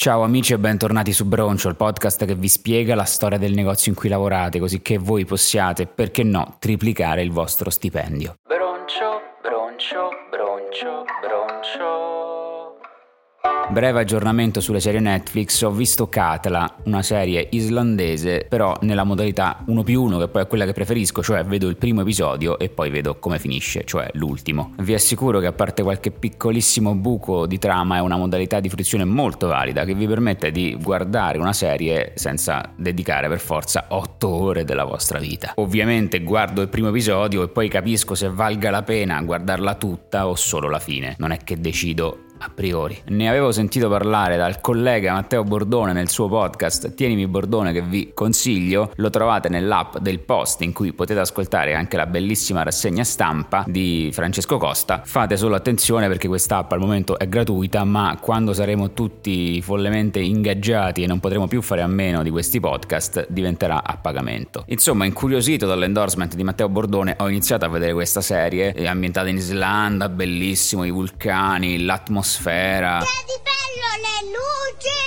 Ciao amici e bentornati su Broncio, il podcast che vi spiega la storia del negozio in cui lavorate, così che voi possiate, perché no, triplicare il vostro stipendio. Broncio, broncio, broncio, broncio. Breve aggiornamento sulle serie Netflix, ho visto Katla, una serie islandese, però nella modalità 1 più 1, che poi è quella che preferisco, cioè vedo il primo episodio e poi vedo come finisce, cioè l'ultimo. Vi assicuro che a parte qualche piccolissimo buco di trama è una modalità di fruizione molto valida che vi permette di guardare una serie senza dedicare per forza 8 ore della vostra vita. Ovviamente guardo il primo episodio e poi capisco se valga la pena guardarla tutta o solo la fine. Non è che decido a priori. Ne avevo sentito parlare dal collega Matteo Bordone nel suo podcast Tienimi Bordone che vi consiglio, lo trovate nell'app del post in cui potete ascoltare anche la bellissima rassegna stampa di Francesco Costa. Fate solo attenzione perché quest'app al momento è gratuita, ma quando saremo tutti follemente ingaggiati e non potremo più fare a meno di questi podcast, diventerà a pagamento. Insomma, incuriosito dall'endorsement di Matteo Bordone, ho iniziato a vedere questa serie, è ambientata in Islanda, bellissimo, i vulcani, l'atmosfera atmosfera. Che di bello le luci!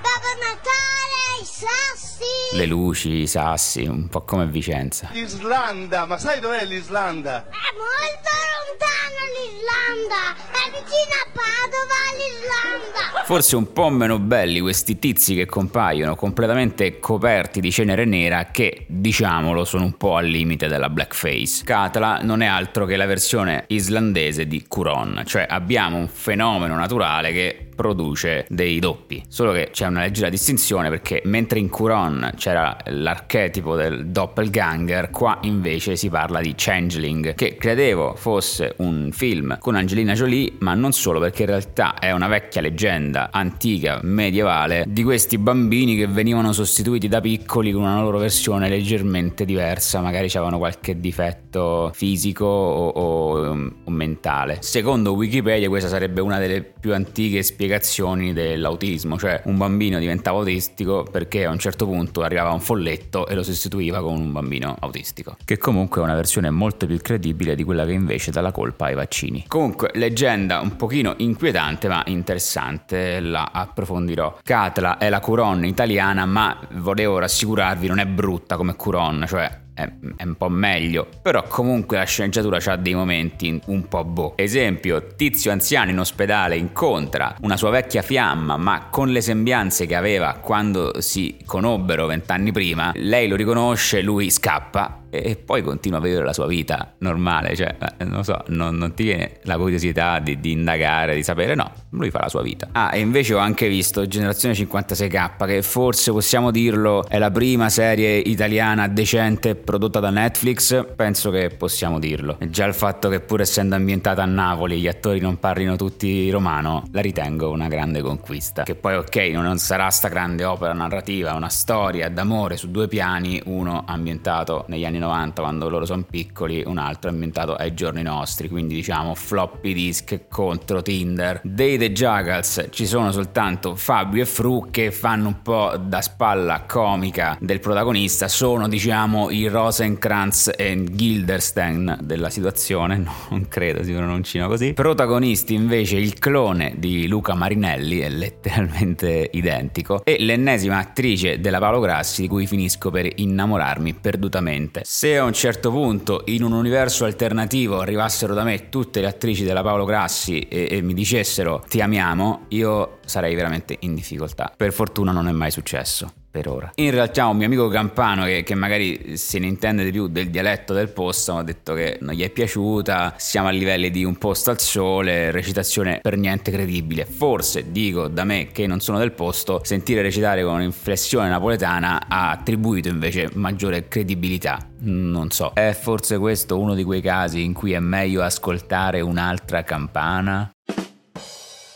Babbo Natale, i sassi! Le luci, i sassi, un po' come Vicenza. L'Islanda, ma sai dov'è l'Islanda? È molto lontano l'Islanda! È vicino a Padova l'Islanda! Forse un po' meno belli questi tizi che compaiono completamente coperti di cenere nera che, diciamolo, sono un po' al limite della blackface. Katla non è altro che la versione islandese di Kuron, cioè abbiamo un fenomeno naturale che produce dei doppi. Solo che c'è una leggera distinzione perché mentre in Curon c'era l'archetipo del doppelganger, qua invece si parla di Changeling, che credevo fosse un film con Angelina Jolie, ma non solo perché in realtà è una vecchia leggenda antica, medievale, di questi bambini che venivano sostituiti da piccoli con una loro versione leggermente diversa, magari avevano qualche difetto fisico o, o, o mentale. Secondo Wikipedia questa sarebbe una delle più antiche spiegazioni dell'autismo, cioè un bambino diventava autistico perché a un certo punto arrivava un folletto e lo sostituiva con un bambino autistico, che comunque è una versione molto più credibile di quella che invece dà la colpa ai vaccini. Comunque, leggenda un pochino inquietante ma interessante, la approfondirò. Catla è la Curon italiana, ma volevo rassicurarvi, non è brutta come Curon, cioè è, è, un po' meglio, però comunque la sceneggiatura ha dei momenti un po' boh. Esempio, tizio anziano in ospedale incontra una sua vecchia fiamma, ma con le sembianze che aveva quando si conobbero vent'anni prima, lei lo riconosce, lui scappa e poi continua a vivere la sua vita normale, cioè, eh, non so, non, non ti viene la curiosità di, di, indagare, di sapere, no, lui fa la sua vita. Ah, e invece ho anche visto Generazione 56K, che forse possiamo dirlo è la prima serie italiana decente prodotta da Netflix, penso che possiamo dirlo. E già il fatto che pur essendo ambientata a Napoli gli attori non parlino tutti romano, la ritengo una grande conquista. Che poi ok, non sarà sta grande opera narrativa, una storia d'amore su due piani, uno ambientato negli anni 90 quando loro sono piccoli, un altro ambientato ai giorni nostri, quindi diciamo floppy disk contro Tinder. Dei The Juggles ci sono soltanto Fabio e Fru che fanno un po' da spalla comica del protagonista, sono diciamo i Rosencrantz e Guilderstein della situazione, no, non credo si pronuncino così. Protagonisti invece il clone di Luca Marinelli, è letteralmente identico, e l'ennesima attrice della Paolo Grassi di cui finisco per innamorarmi perdutamente. Se a un certo punto in un universo alternativo arrivassero da me tutte le attrici della Paolo Grassi e, e mi dicessero ti amiamo, io sarei veramente in difficoltà. Per fortuna non è mai successo per ora. In realtà un mio amico campano che, che, magari se ne intende di più del dialetto del posto mi ha detto che non gli è piaciuta, siamo a livelli di un posto al sole, recitazione per niente credibile. Forse, dico da me che non sono del posto, sentire recitare con un'inflessione napoletana ha attribuito invece maggiore credibilità. Non so, è forse questo uno di quei casi in cui è meglio ascoltare un'altra campana?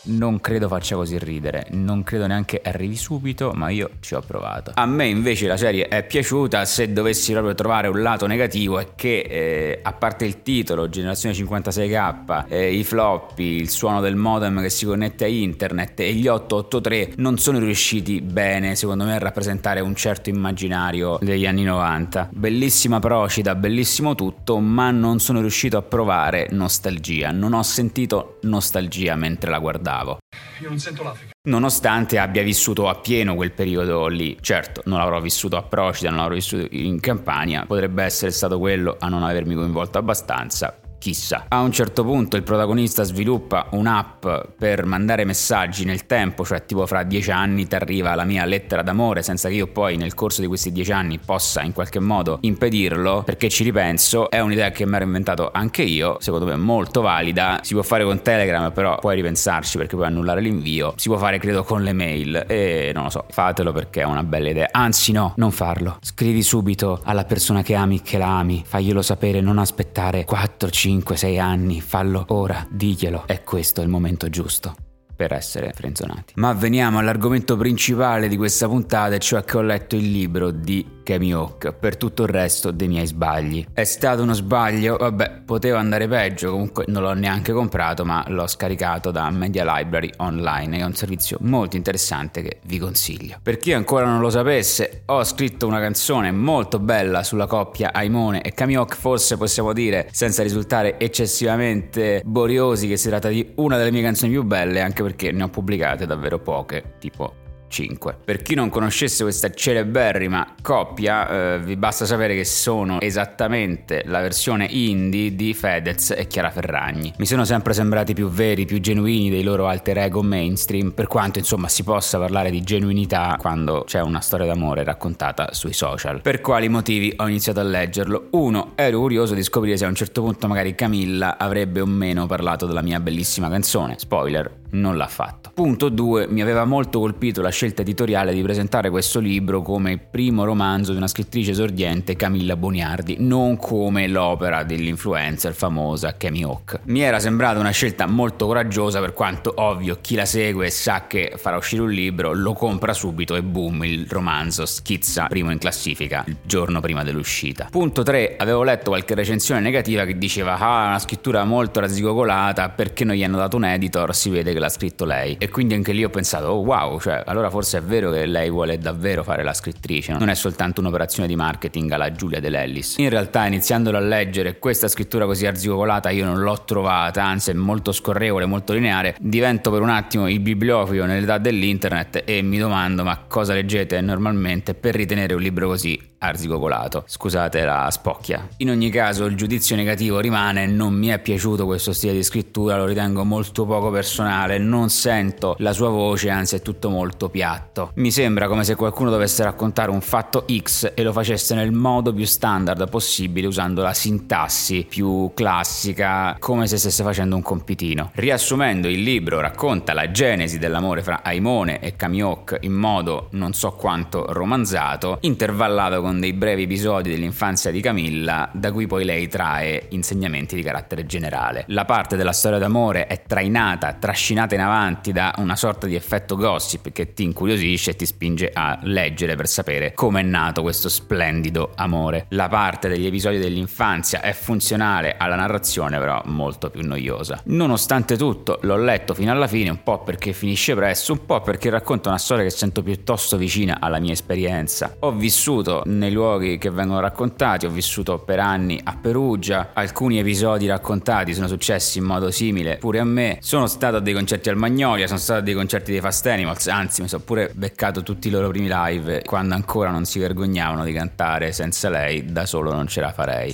Non credo faccia così ridere, non credo neanche arrivi subito, ma io ci ho provato. A me invece la serie è piaciuta, se dovessi proprio trovare un lato negativo è che eh, a parte il titolo, Generazione 56K, eh, i floppy, il suono del modem che si connette a internet e gli 883 non sono riusciti bene, secondo me, a rappresentare un certo immaginario degli anni 90. Bellissima Procida, bellissimo tutto, ma non sono riuscito a provare nostalgia, non ho sentito nostalgia mentre la guardavo ballavo. Io non sento l'Africa. Nonostante abbia vissuto appieno quel periodo lì, certo non l'avrò vissuto a Procida, non l'avrò vissuto in Campania, potrebbe essere stato quello a non avermi coinvolto abbastanza, Chissà. A un certo punto il protagonista sviluppa un'app per mandare messaggi nel tempo, cioè tipo fra dieci anni ti arriva la mia lettera d'amore senza che io poi nel corso di questi dieci anni possa in qualche modo impedirlo, perché ci ripenso, è un'idea che mi ero inventato anche io, secondo me molto valida, si può fare con Telegram però puoi ripensarci perché puoi annullare l'invio, si può fare credo con le mail. E non lo so, fatelo perché è una bella idea, anzi no, non farlo, scrivi subito alla persona che ami che la ami, faglielo sapere, non aspettare 4, 5 5-6 anni, fallo ora, diglielo, è questo il momento giusto per essere frenzonati. Ma veniamo all'argomento principale di questa puntata, cioè che ho letto il libro di Kemi Hawk per tutto il resto dei miei sbagli. È stato uno sbaglio? Vabbè, poteva andare peggio, comunque non l'ho neanche comprato, ma l'ho scaricato da Media Library online, è un servizio molto interessante che vi consiglio. Per chi ancora non lo sapesse, ho scritto una canzone molto bella sulla coppia Aimone e Kemi Hawk, forse possiamo dire, senza risultare eccessivamente boriosi, che si tratta di una delle mie canzoni più belle, anche perché ne ho pubblicate davvero poche, tipo 5. Per chi non conoscesse questa celeberrima coppia, eh, vi basta sapere che sono esattamente la versione indie di Fedez e Chiara Ferragni. Mi sono sempre sembrati più veri, più genuini dei loro alter ego mainstream, per quanto insomma si possa parlare di genuinità quando c'è una storia d'amore raccontata sui social. Per quali motivi ho iniziato a leggerlo? Uno, ero curioso di scoprire se a un certo punto magari Camilla avrebbe o meno parlato della mia bellissima canzone. Spoiler, non l'ha fatto. Punto 2. Mi aveva molto colpito la scelta editoriale di presentare questo libro come primo romanzo di una scrittrice esordiente Camilla Boniardi, non come l'opera dell'influencer famosa Kemi Hawk. Mi era sembrata una scelta molto coraggiosa per quanto ovvio chi la segue sa che farà uscire un libro, lo compra subito e boom, il romanzo schizza primo in classifica il giorno prima dell'uscita. Punto 3. Avevo letto qualche recensione negativa che diceva ah, una scrittura molto razzicoccolata perché non gli hanno dato un editor, si vede che l'ha scritto lei. E quindi anche lì ho pensato, oh wow, cioè allora forse è vero che lei vuole davvero fare la scrittrice, non è soltanto un'operazione di marketing alla Giulia Dell'Ellis. In realtà iniziandolo a leggere questa scrittura così arzicolata io non l'ho trovata, anzi è molto scorrevole, molto lineare, divento per un attimo il bibliofilo nell'età dell'internet e mi domando ma cosa leggete normalmente per ritenere un libro così arzigocolato. Scusate la spocchia. In ogni caso il giudizio negativo rimane, non mi è piaciuto questo stile di scrittura, lo ritengo molto poco personale, non sento la sua voce, anzi è tutto molto piatto. Mi sembra come se qualcuno dovesse raccontare un fatto X e lo facesse nel modo più standard possibile usando la sintassi più classica, come se stesse facendo un compitino. Riassumendo, il libro racconta la genesi dell'amore fra Aimone e Kamiok in modo non so quanto romanzato, intervallato con dei brevi episodi dell'infanzia di Camilla, da cui poi lei trae insegnamenti di carattere generale. La parte della storia d'amore è trainata, trascinata in avanti da una sorta di effetto gossip che ti incuriosisce e ti spinge a leggere per sapere come è nato questo splendido amore. La parte degli episodi dell'infanzia è funzionale alla narrazione, però molto più noiosa. Nonostante tutto, l'ho letto fino alla fine, un po' perché finisce presto, un po' perché racconta una storia che sento piuttosto vicina alla mia esperienza. Ho vissuto nei luoghi che vengono raccontati, ho vissuto per anni a Perugia, alcuni episodi raccontati sono successi in modo simile pure a me, sono stato a dei concerti al Magnolia, sono stato a dei concerti dei Fast Animals, anzi mi sono pure beccato tutti i loro primi live quando ancora non si vergognavano di cantare senza lei, da solo non ce la farei.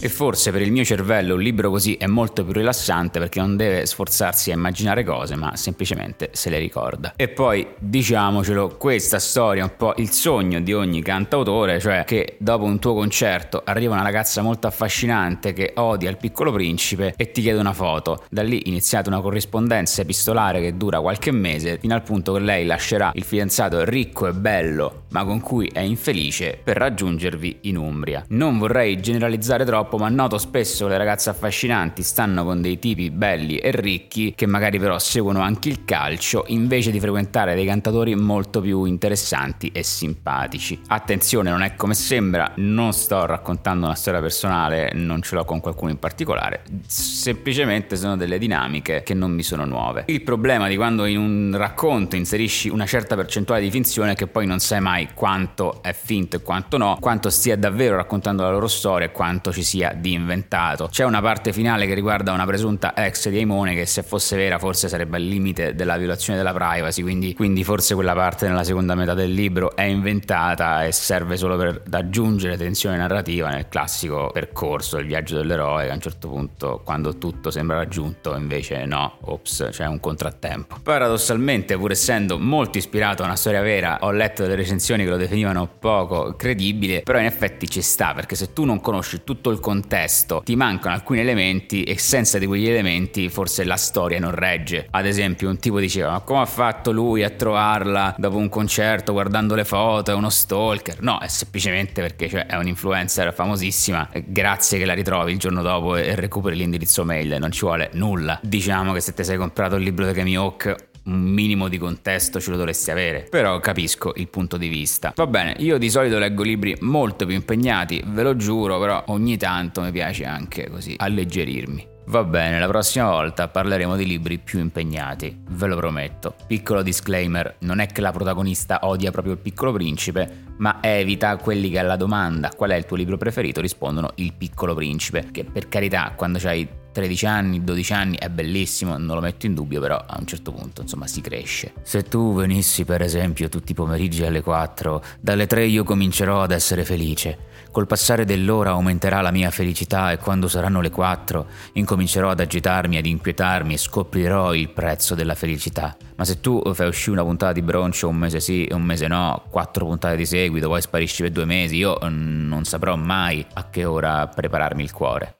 E forse per il mio cervello un libro così è molto più rilassante perché non deve sforzarsi a immaginare cose, ma semplicemente se le ricorda. E poi, diciamocelo, questa storia è un po' il sogno di ogni cantautore, cioè che dopo un tuo concerto arriva una ragazza molto affascinante che odia il piccolo principe e ti chiede una foto. Da lì iniziate una corrispondenza epistolare che dura qualche mese, fino al punto che lei lascerà il fidanzato ricco e bello, ma con cui è infelice, per raggiungervi in Umbria. Non vorrei generalizzare troppo ma noto spesso che le ragazze affascinanti stanno con dei tipi belli e ricchi che magari però seguono anche il calcio invece di frequentare dei cantatori molto più interessanti e simpatici. Attenzione, non è come sembra, non sto raccontando una storia personale, non ce l'ho con qualcuno in particolare, semplicemente sono delle dinamiche che non mi sono nuove. Il problema di quando in un racconto inserisci una certa percentuale di finzione è che poi non sai mai mai quanto è finto e quanto no, quanto stia davvero raccontando la loro storia e quanto ci sia di inventato. C'è una parte finale che riguarda una presunta ex di Aimone che se fosse vera forse sarebbe al limite della violazione della privacy, quindi, quindi forse quella parte nella seconda metà del libro è inventata e serve solo per aggiungere tensione narrativa nel classico percorso del viaggio dell'eroe che a un certo punto quando tutto sembra raggiunto invece no, ops, c'è un contrattempo. Paradossalmente pur essendo molto ispirato a una storia vera ho letto delle recensioni che lo definivano poco credibile, però in effetti ci sta perché se tu non conosci tutto il contesto ti mancano alcuni elementi e senza di quegli elementi forse la storia non regge. Ad esempio un tipo diceva ma come ha fatto lui a trovarla dopo un concerto guardando le foto, è uno stalker? No, è semplicemente perché cioè, è un influencer famosissima, grazie che la ritrovi il giorno dopo e recuperi l'indirizzo mail, non ci vuole nulla. Diciamo che se ti sei comprato il libro di Kami Hawk un minimo di contesto ce lo dovresti avere, però capisco il punto di vista. Va bene, io di solito leggo libri molto più impegnati, ve lo giuro, però ogni tanto mi piace anche così alleggerirmi. Va bene, la prossima volta parleremo di libri più impegnati, ve lo prometto. Piccolo disclaimer, non è che la protagonista odia proprio il piccolo principe, ma evita quelli che alla domanda qual è il tuo libro preferito rispondono Il piccolo principe, che per carità quando hai 13 anni, 12 anni è bellissimo, non lo metto in dubbio, però a un certo punto insomma si cresce. Se tu venissi per esempio tutti i pomeriggi alle 4, dalle 3 io comincerò ad essere felice. Col passare dell'ora aumenterà la mia felicità e quando saranno le 4 incomincerò ad agitarmi, ad inquietarmi e scoprirò il prezzo della felicità. Ma se tu fai uscire una puntata di broncio un mese sì e un mese no, quattro puntate di seguito, poi sparisci per due mesi, io mm, non saprò mai a che ora prepararmi il cuore.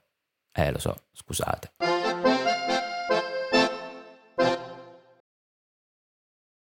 Eh, lo so, uzpūzēta.